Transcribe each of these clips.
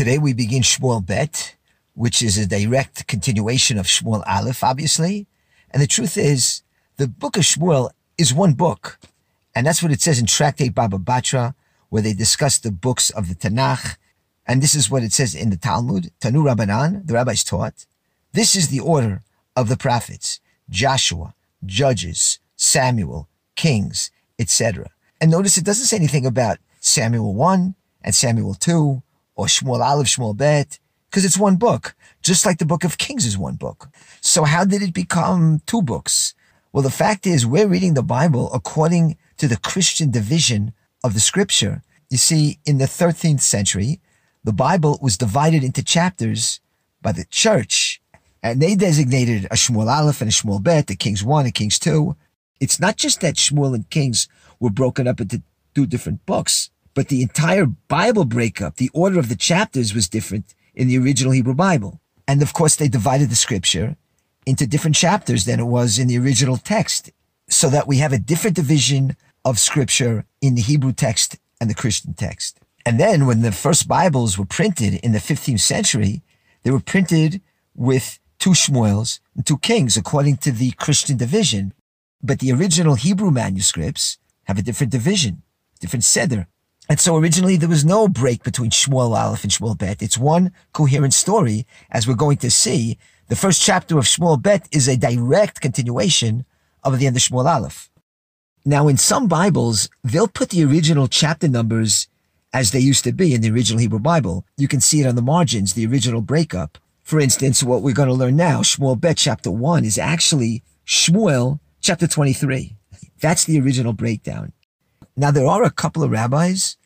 Today we begin Shmuel Bet, which is a direct continuation of Shmuel Aleph, obviously. And the truth is, the book of Shmuel is one book. And that's what it says in Tractate Baba Batra, where they discuss the books of the Tanakh. And this is what it says in the Talmud, Tanu Rabbanan, the rabbis taught. This is the order of the prophets, Joshua, Judges, Samuel, Kings, etc. And notice it doesn't say anything about Samuel 1 and Samuel 2 or Shmuel Aleph, Shmuel Bet, because it's one book, just like the book of Kings is one book. So how did it become two books? Well, the fact is we're reading the Bible according to the Christian division of the scripture. You see, in the 13th century, the Bible was divided into chapters by the church, and they designated a Shmuel Aleph and a Shmuel Bet, the Kings 1 and Kings 2. It's not just that Shmuel and Kings were broken up into two different books, but the entire Bible breakup, the order of the chapters was different in the original Hebrew Bible. And of course, they divided the scripture into different chapters than it was in the original text, so that we have a different division of scripture in the Hebrew text and the Christian text. And then when the first Bibles were printed in the 15th century, they were printed with two Shmuels and two Kings according to the Christian division. But the original Hebrew manuscripts have a different division, different seder. And so originally there was no break between Shmuel Aleph and Shmuel Bet. It's one coherent story, as we're going to see. The first chapter of Shmuel Bet is a direct continuation of the end of Shmuel Aleph. Now, in some Bibles, they'll put the original chapter numbers as they used to be in the original Hebrew Bible. You can see it on the margins, the original breakup. For instance, what we're going to learn now, Shmuel Bet chapter 1 is actually Shmuel chapter 23. That's the original breakdown. Now, there are a couple of rabbis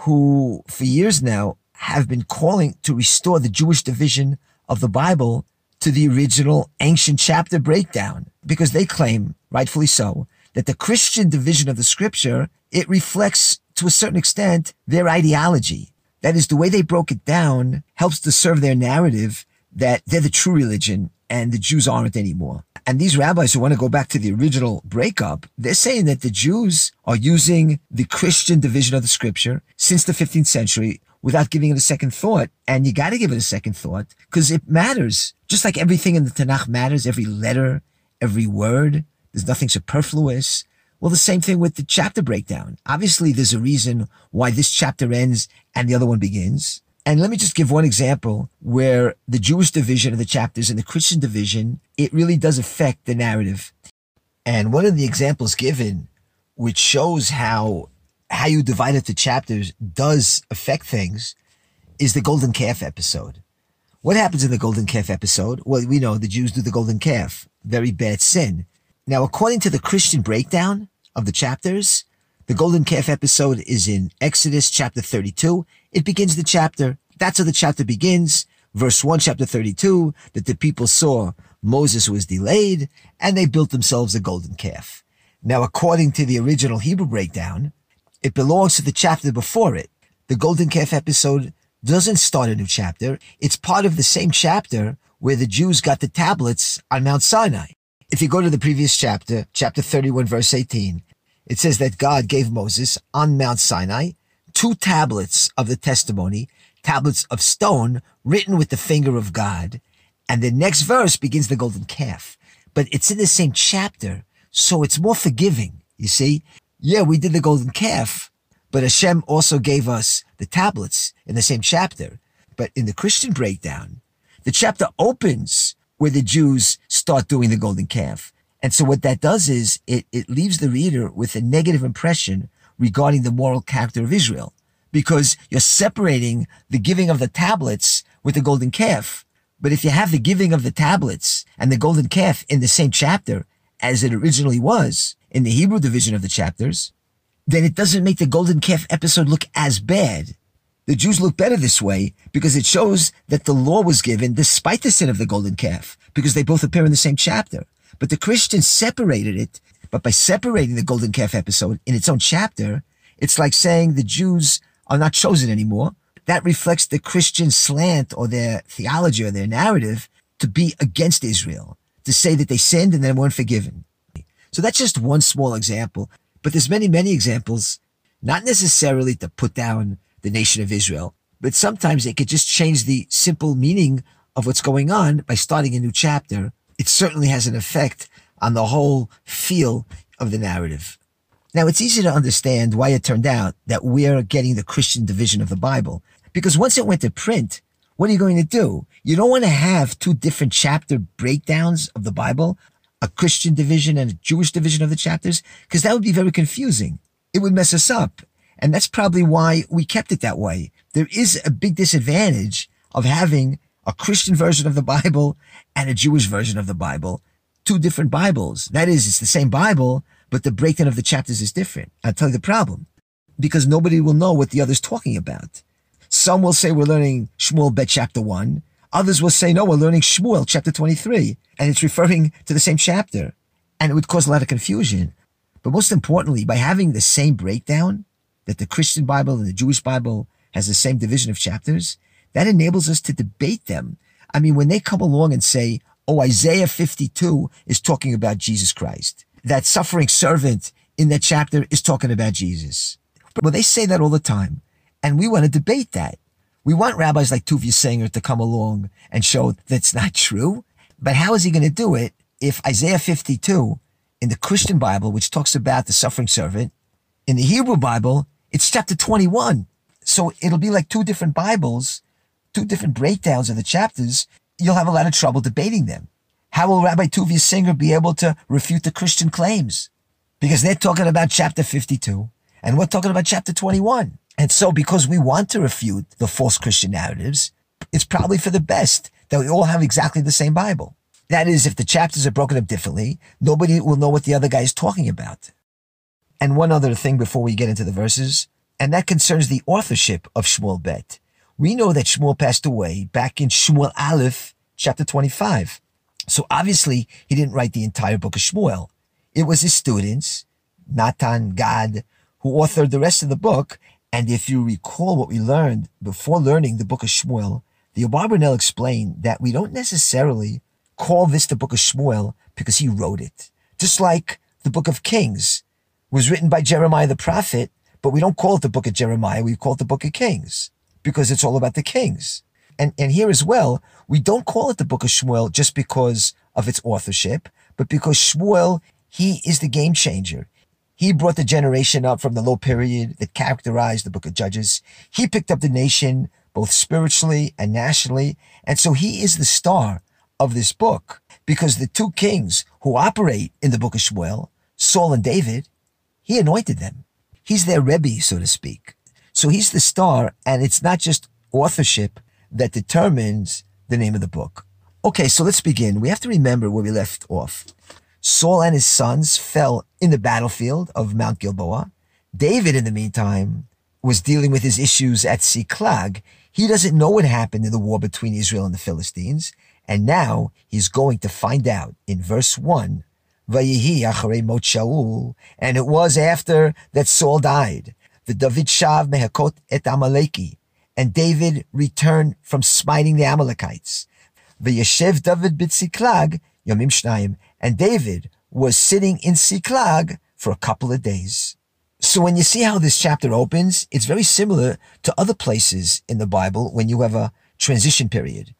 who, for years now, have been calling to restore the Jewish division of the Bible to the original ancient chapter breakdown because they claim, rightfully so, that the Christian division of the scripture, it reflects to a certain extent their ideology. That is, the way they broke it down helps to serve their narrative that they're the true religion and the Jews aren't anymore. And these rabbis who want to go back to the original breakup, they're saying that the Jews are using the Christian division of the scripture since the 15th century without giving it a second thought. And you got to give it a second thought because it matters. Just like everything in the Tanakh matters, every letter, every word, there's nothing superfluous. Well, the same thing with the chapter breakdown. Obviously, there's a reason why this chapter ends and the other one begins. And let me just give one example where the Jewish division of the chapters and the Christian division, it really does affect the narrative. And one of the examples given, which shows how, how you divide it to chapters does affect things, is the golden calf episode. What happens in the golden calf episode? Well, we know the Jews do the golden calf. Very bad sin. Now, according to the Christian breakdown of the chapters, the golden calf episode is in Exodus chapter 32. It begins the chapter. That's how the chapter begins. Verse 1, chapter 32, that the people saw Moses was delayed and they built themselves a golden calf. Now, according to the original Hebrew breakdown, it belongs to the chapter before it. The golden calf episode doesn't start a new chapter. It's part of the same chapter where the Jews got the tablets on Mount Sinai. If you go to the previous chapter, chapter 31, verse 18, it says that God gave Moses on Mount Sinai two tablets of the testimony, tablets of stone written with the finger of God. And the next verse begins the golden calf, but it's in the same chapter. So it's more forgiving. You see? Yeah, we did the golden calf, but Hashem also gave us the tablets in the same chapter. But in the Christian breakdown, the chapter opens where the Jews start doing the golden calf. And so what that does is it, it leaves the reader with a negative impression regarding the moral character of Israel because you're separating the giving of the tablets with the golden calf. But if you have the giving of the tablets and the golden calf in the same chapter as it originally was in the Hebrew division of the chapters, then it doesn't make the golden calf episode look as bad. The Jews look better this way because it shows that the law was given despite the sin of the golden calf because they both appear in the same chapter. But the Christians separated it. But by separating the golden calf episode in its own chapter, it's like saying the Jews are not chosen anymore. That reflects the Christian slant or their theology or their narrative to be against Israel, to say that they sinned and then weren't forgiven. So that's just one small example, but there's many, many examples, not necessarily to put down the nation of Israel, but sometimes it could just change the simple meaning of what's going on by starting a new chapter. It certainly has an effect on the whole feel of the narrative. Now, it's easy to understand why it turned out that we're getting the Christian division of the Bible. Because once it went to print, what are you going to do? You don't want to have two different chapter breakdowns of the Bible, a Christian division and a Jewish division of the chapters, because that would be very confusing. It would mess us up. And that's probably why we kept it that way. There is a big disadvantage of having a Christian version of the Bible and a Jewish version of the Bible, two different Bibles. That is, it's the same Bible, but the breakdown of the chapters is different. I'll tell you the problem. Because nobody will know what the other's talking about. Some will say we're learning Shmuel Bet chapter 1. Others will say, no, we're learning Shmuel chapter 23. And it's referring to the same chapter. And it would cause a lot of confusion. But most importantly, by having the same breakdown, that the Christian Bible and the Jewish Bible has the same division of chapters, that enables us to debate them. I mean, when they come along and say, oh, Isaiah 52 is talking about Jesus Christ that suffering servant in that chapter is talking about Jesus. Well, they say that all the time. And we want to debate that. We want rabbis like Tovia Singer to come along and show that's not true. But how is he going to do it if Isaiah 52 in the Christian Bible, which talks about the suffering servant, in the Hebrew Bible, it's chapter 21. So it'll be like two different Bibles, two different breakdowns of the chapters. You'll have a lot of trouble debating them. How will Rabbi Tovia Singer be able to refute the Christian claims? Because they're talking about chapter 52 and we're talking about chapter 21. And so because we want to refute the false Christian narratives, it's probably for the best that we all have exactly the same Bible. That is, if the chapters are broken up differently, nobody will know what the other guy is talking about. And one other thing before we get into the verses, and that concerns the authorship of Shmuel Bet. We know that Shmuel passed away back in Shmuel Aleph, chapter 25. So obviously he didn't write the entire book of Shmuel. It was his students, Natan, Gad, who authored the rest of the book. And if you recall what we learned before learning the book of Shmuel, the Abarbanel explained that we don't necessarily call this the book of Shmuel because he wrote it. Just like the book of Kings was written by Jeremiah the prophet, but we don't call it the book of Jeremiah, we call it the book of Kings because it's all about the kings. And, and here as well, we don't call it the book of Shmuel just because of its authorship, but because Shmuel, he is the game changer. He brought the generation up from the low period that characterized the book of Judges. He picked up the nation both spiritually and nationally. And so he is the star of this book because the two kings who operate in the book of Shmuel, Saul and David, he anointed them. He's their Rebbe, so to speak. So he's the star and it's not just authorship, that determines the name of the book. Okay, so let's begin. We have to remember where we left off. Saul and his sons fell in the battlefield of Mount Gilboa. David, in the meantime, was dealing with his issues at Ziklag. He doesn't know what happened in the war between Israel and the Philistines. And now he's going to find out in verse 1. Vayihi acharei mot Shaul. And it was after that Saul died. The David Shav mehakot et Amaleki and David returned from smiting the Amalekites. V'yeshev David b'tziklag yomim shnayim, and David was sitting in Ziklag for a couple of days. So when you see how this chapter opens, it's very similar to other places in the Bible when you have a transition period.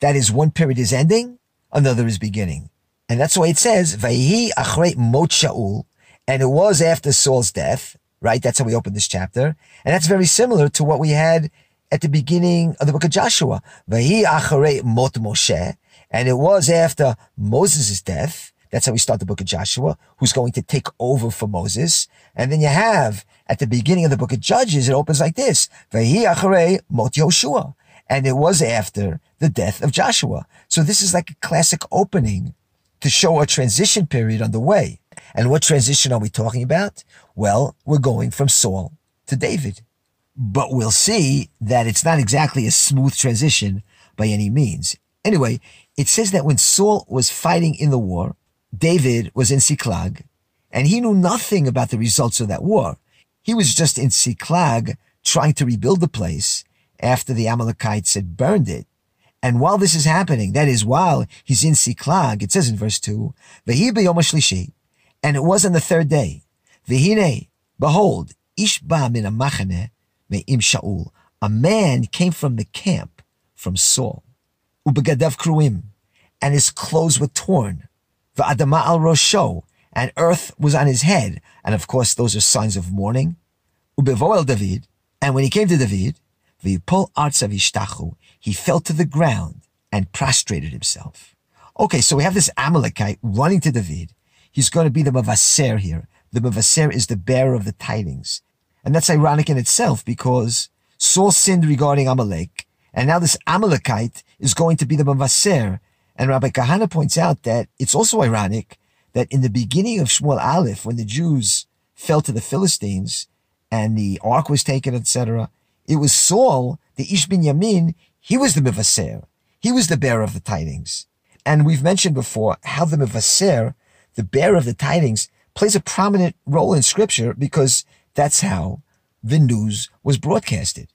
That is, one period is ending, another is beginning. And that's why it says, Vayhi achrei mot Shaul, and it was after Saul's death, right? That's how we open this chapter. And that's very similar to what we had at the beginning of the book of Joshua. Mot Moshe. And it was after Moses' death. That's how we start the book of Joshua, who's going to take over for Moses. And then you have at the beginning of the book of Judges, it opens like this. Mot Yoshua. And it was after the death of Joshua. So this is like a classic opening to show a transition period on the way. And what transition are we talking about? Well, we're going from Saul to David. But we'll see that it's not exactly a smooth transition by any means. Anyway, it says that when Saul was fighting in the war, David was in Ziklag, and he knew nothing about the results of that war. He was just in Ziklag trying to rebuild the place after the Amalekites had burned it. And while this is happening, that is, while he's in Ziklag, it says in verse 2, Vehi and it was on the third day, Vihine, behold, Ish ba min a machane, Me'im Shaul. a man came from the camp from Saul, ubegadav kruim, and his clothes were torn, va'adama al rosho, and earth was on his head, and of course those are signs of mourning. Ubevoel David, and when he came to David, v'yipol artzav he fell to the ground and prostrated himself. Okay, so we have this Amalekite running to David. He's going to be the Mavaser here. The Mavaser is the bearer of the tidings. And that's ironic in itself because Saul sinned regarding Amalek, and now this Amalekite is going to be the Mavaser. And Rabbi Kahana points out that it's also ironic that in the beginning of Shmuel Aleph, when the Jews fell to the Philistines and the ark was taken, etc., it was Saul, the Ish Yamin, he was the Mivaser. He was the bearer of the tidings. And we've mentioned before how the Mivaser, the bearer of the tidings, plays a prominent role in scripture because that's how the news was broadcasted.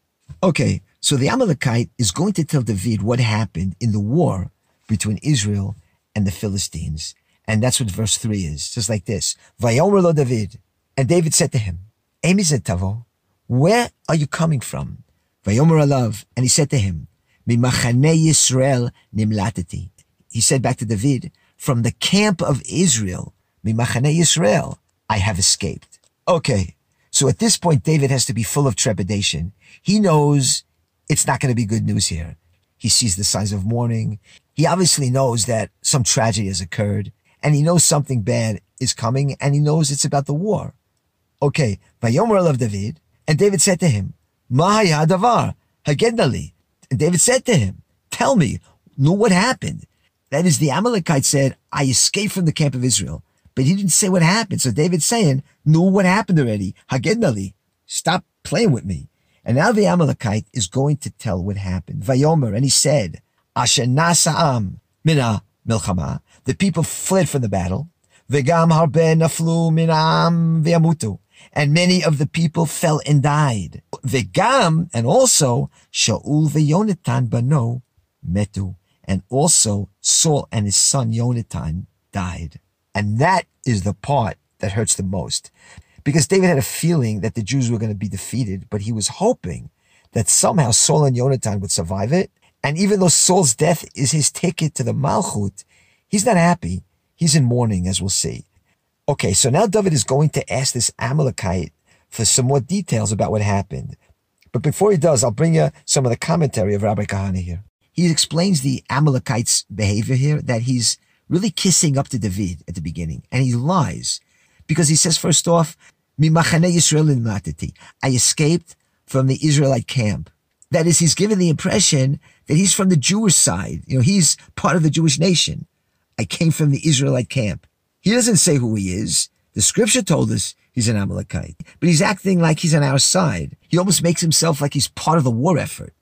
Okay, so the Amalekite is going to tell David what happened in the war between Israel and the Philistines. And that's what verse 3 is, just like this. Vayomer lo David. And David said to him, Amy Tavo, where are you coming from? Vayomer alav. And he said to him, Mimachane Yisrael nimlatati. He said back to David, from the camp of Israel, Mimachane Yisrael, I have escaped. Okay. So at this point, David has to be full of trepidation. He knows it's not going to be good news here. He sees the signs of mourning. He obviously knows that some tragedy has occurred and he knows something bad is coming and he knows it's about the war. Okay, Vayomer of David, and David said to him, Mahaya davar. And David said to him, tell me, know what happened. That is, the Amalekite said, I escaped from the camp of Israel. But he didn't say what happened. So David's saying, know what happened already. Hagednali. Stop playing with me. And now the Amalekite is going to tell what happened. Vayomer, and he said, Asher nasa'am mina milchama. The people fled from the battle. Vegam harbe naflu minam ve'amutu. And many of the people fell and died. Vegam, and also, Shaul ve'yonatan bano metu. And also, Saul and his son Yonatan died. And that is the part that hurts the most. Because David had a feeling that the Jews were going to be defeated, but he was hoping that somehow Saul and Yonatan would survive it. And even though Saul's death is his ticket to the Malchut, He's not happy. He's in mourning, as we'll see. Okay, so now David is going to ask this Amalekite for some more details about what happened. But before he does, I'll bring you some of the commentary of Rabbi Kahana here. He explains the Amalekite's behavior here, that he's really kissing up to David at the beginning, and he lies. Because he says, first off, Yisrael I escaped from the Israelite camp. That is, he's given the impression that he's from the Jewish side. You know, he's part of the Jewish nation. I came from the Israelite camp. He doesn't say who he is. The scripture told us he's an Amalekite, but he's acting like he's on our side. He almost makes himself like he's part of the war effort.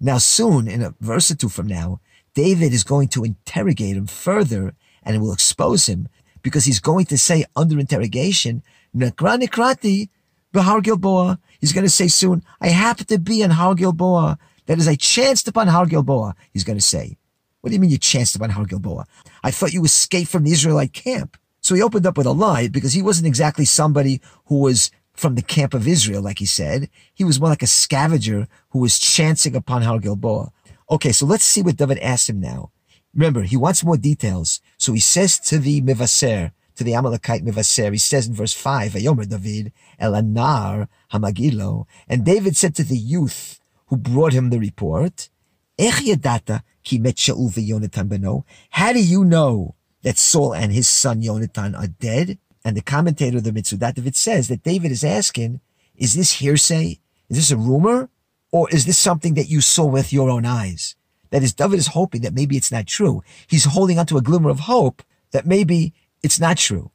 Now soon, in a verse or two from now, David is going to interrogate him further and it will expose him because he's going to say under interrogation, Nekra Nekrati Behar Gilboa. He's going to say soon, I happen to be in Har Gilboa. That is, I chanced upon Har Gilboa, he's going to say. What do you mean you chanced upon Har Gilboa? I thought you escaped from the Israelite camp. So he opened up with a lie because he wasn't exactly somebody who was from the camp of Israel, like he said. He was more like a scavenger who was chancing upon Har Gilboa. Okay, so let's see what David asked him now. Remember, he wants more details. So he says to the Mivaser, to the Amalekite Mivaser, he says in verse 5, Ayomer David, Elanar Hamagilo. And David said to the youth who brought him the report, Ech ki met Shaul ve'Yonatan beno. How do you know that Saul and his son Yonatan are dead? And the commentator of the Mitzudat David says that David is asking, is this hearsay? Is this a rumor? Or is this something that you saw with your own eyes? That is, David is hoping that maybe it's not true. He's holding onto a glimmer of hope that maybe it's not true.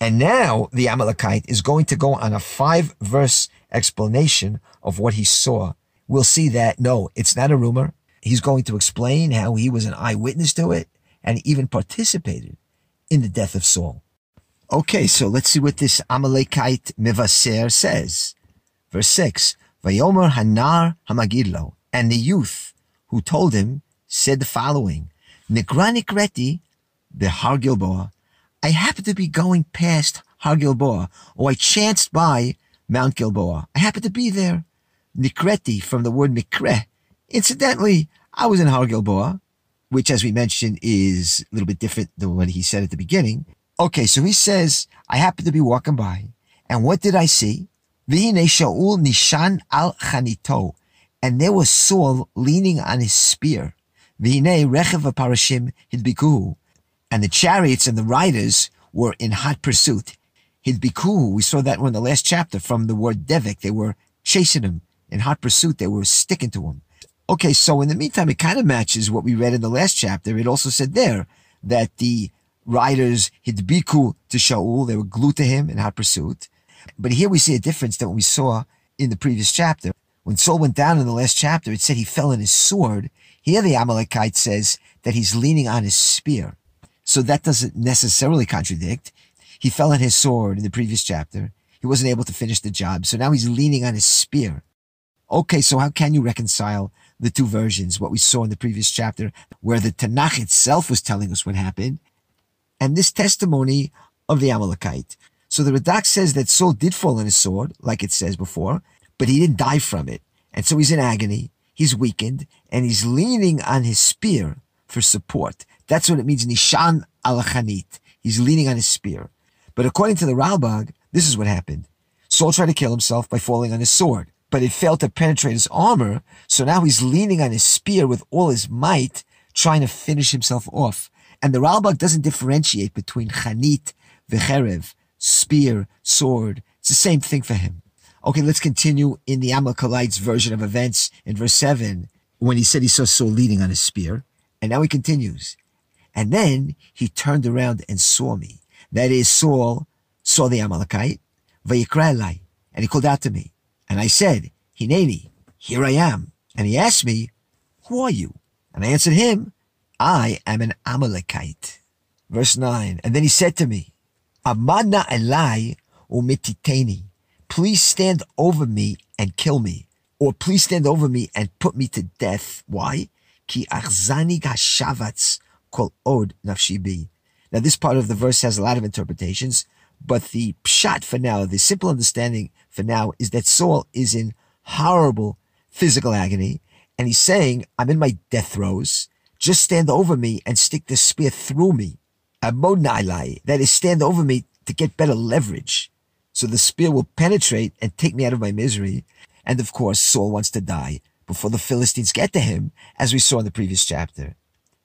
And now the Amalekite is going to go on a five verse explanation of what he saw. We'll see that no, it's not a rumor. He's going to explain how he was an eyewitness to it and even participated in the death of Saul. Okay, so let's see what this Amalekite Mivaser says. Verse 6, Vayomer Hanar Hamagidlo, and the youth who told him said the following, Nikra Nikreti Behar Gilboa, I happened to be going past Har Gilboa, or I chanced by Mount Gilboa. I happened to be there. Nikreti from the word mikre. Incidentally, I was in Har Gilboa, which as we mentioned is a little bit different than what he said at the beginning. Okay, so he says, I happened to be walking by, and what did I see? V'hine Shaul nishan al chanito, and there was Saul leaning on his spear. V'hine rechev parashim hidbikuhu, and the chariots and the riders were in hot pursuit. Hidbikuhu, we saw that in the last chapter from the word devik. They were chasing him in hot pursuit. They were sticking to him. Okay, so in the meantime, it kind of matches what we read in the last chapter. It also said there that the riders hidbiku to Shaul. They were glued to him in hot pursuit. But here we see a difference that we saw in the previous chapter. When Saul went down in the last chapter, it said he fell on his sword. Here the Amalekite says that he's leaning on his spear. So that doesn't necessarily contradict. He fell on his sword in the previous chapter. He wasn't able to finish the job. So now he's leaning on his spear. Okay, so how can you reconcile the two versions, what we saw in the previous chapter, where the Tanakh itself was telling us what happened, and this testimony of the Amalekite. So the Radak says that Saul did fall on his sword, like it says before, but he didn't die from it. And so he's in agony, he's weakened, and he's leaning on his spear for support. That's what it means, Nishan al Khanit. He's leaning on his spear. But according to the Ralbag, this is what happened. Saul tried to kill himself by falling on his sword, but it failed to penetrate his armor, so now he's leaning on his spear with all his might, trying to finish himself off. And the Ralbag doesn't differentiate between Chanit, Vecherev, spear, sword. It's the same thing for him. Okay, let's continue in the Amalekite's version of events in verse 7 when he said he saw Saul leaning on his spear. And now he continues. And then he turned around and saw me. That is, Saul saw the Amalekite, and he called out to me. And I said, Hineni, here I am. And he asked me, Who are you? And I answered him, I am an Amalekite. Verse 9. And then he said to me, Amadna Elai umititeni. Please stand over me and kill me. Or please stand over me and put me to death. Why? Ki achzani gashavatz kol od nafshi Now this part of the verse has a lot of interpretations, but the pshat for now, the simple understanding for now is that Saul is in horrible physical agony and he's saying, I'm in my death throes. Just stand over me and stick the spear through me. Amodnailai, that is stand over me to get better leverage. So the spear will penetrate and take me out of my misery. And of course, Saul wants to die before the Philistines get to him, as we saw in the previous chapter.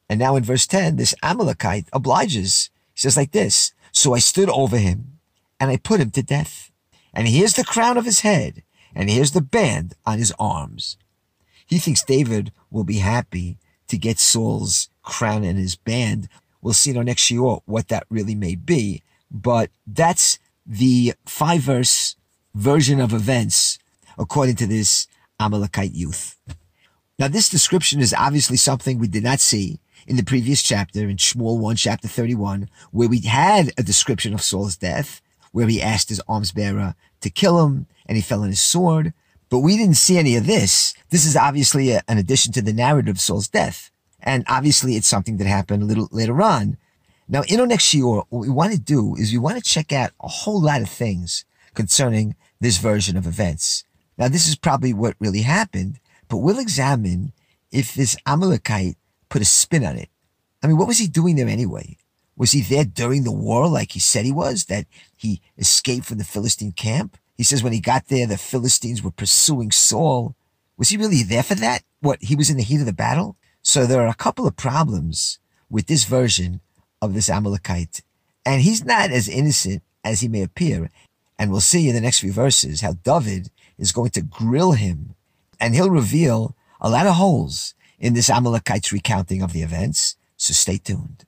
And now in verse 10, this Amalekite obliges. He says like this, So I stood over him and I put him to death. And here's the crown of his head and here's the band on his arms. He thinks David will be happy to get Saul's crown and his band. We'll see in our next shiur what that really may be. But that's the five verse version of events according to this Amalekite youth. Now, this description is obviously something we did not see in the previous chapter in Shmuel 1, chapter 31, where we had a description of Saul's death, where he asked his arms bearer to kill him and he fell on his sword. But we didn't see any of this. This is obviously a, an addition to the narrative of Saul's death. And obviously it's something that happened a little later on. Now, in our next shiur, what we want to do is we want to check out a whole lot of things concerning this version of events. Now, this is probably what really happened, but we'll examine if this Amalekite put a spin on it. I mean, what was he doing there anyway? Was he there during the war like he said he was, that he escaped from the Philistine camp? He says when he got there, the Philistines were pursuing Saul. Was he really there for that? What, he was in the heat of the battle? So there are a couple of problems with this version of this Amalekite. And he's not as innocent as he may appear. And we'll see in the next few verses how David is going to grill him and he'll reveal a lot of holes in this Amalekite's recounting of the events. So stay tuned.